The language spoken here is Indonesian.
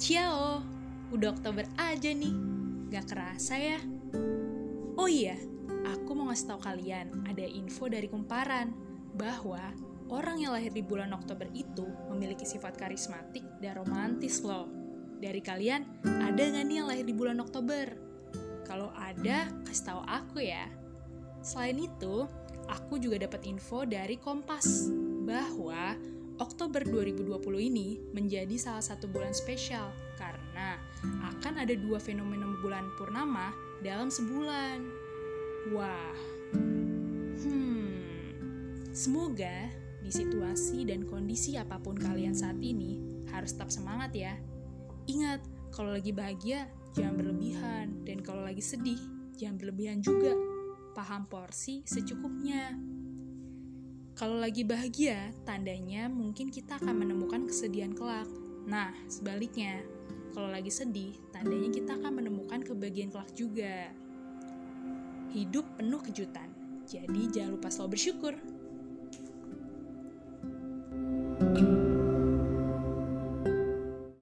Ciao, udah Oktober aja nih. Gak kerasa ya? Oh iya, aku mau ngasih tahu kalian ada info dari Kumparan bahwa orang yang lahir di bulan Oktober itu memiliki sifat karismatik dan romantis loh. Dari kalian, ada nggak nih yang lahir di bulan Oktober? Kalau ada, kasih tahu aku ya. Selain itu, aku juga dapat info dari Kompas Oktober 2020 ini menjadi salah satu bulan spesial karena akan ada dua fenomena bulan purnama dalam sebulan. Wah, hmm, semoga di situasi dan kondisi apa pun kalian saat ini harus tetap semangat ya. Ingat, kalau lagi bahagia jangan berlebihan dan kalau lagi sedih jangan berlebihan juga. Paham porsi secukupnya. Kalau lagi bahagia, tandanya mungkin kita akan menemukan kesedihan kelak. Nah, sebaliknya, kalau lagi sedih, tandanya kita akan menemukan kebahagiaan kelak juga. Hidup penuh kejutan, jadi jangan lupa selalu bersyukur. thank you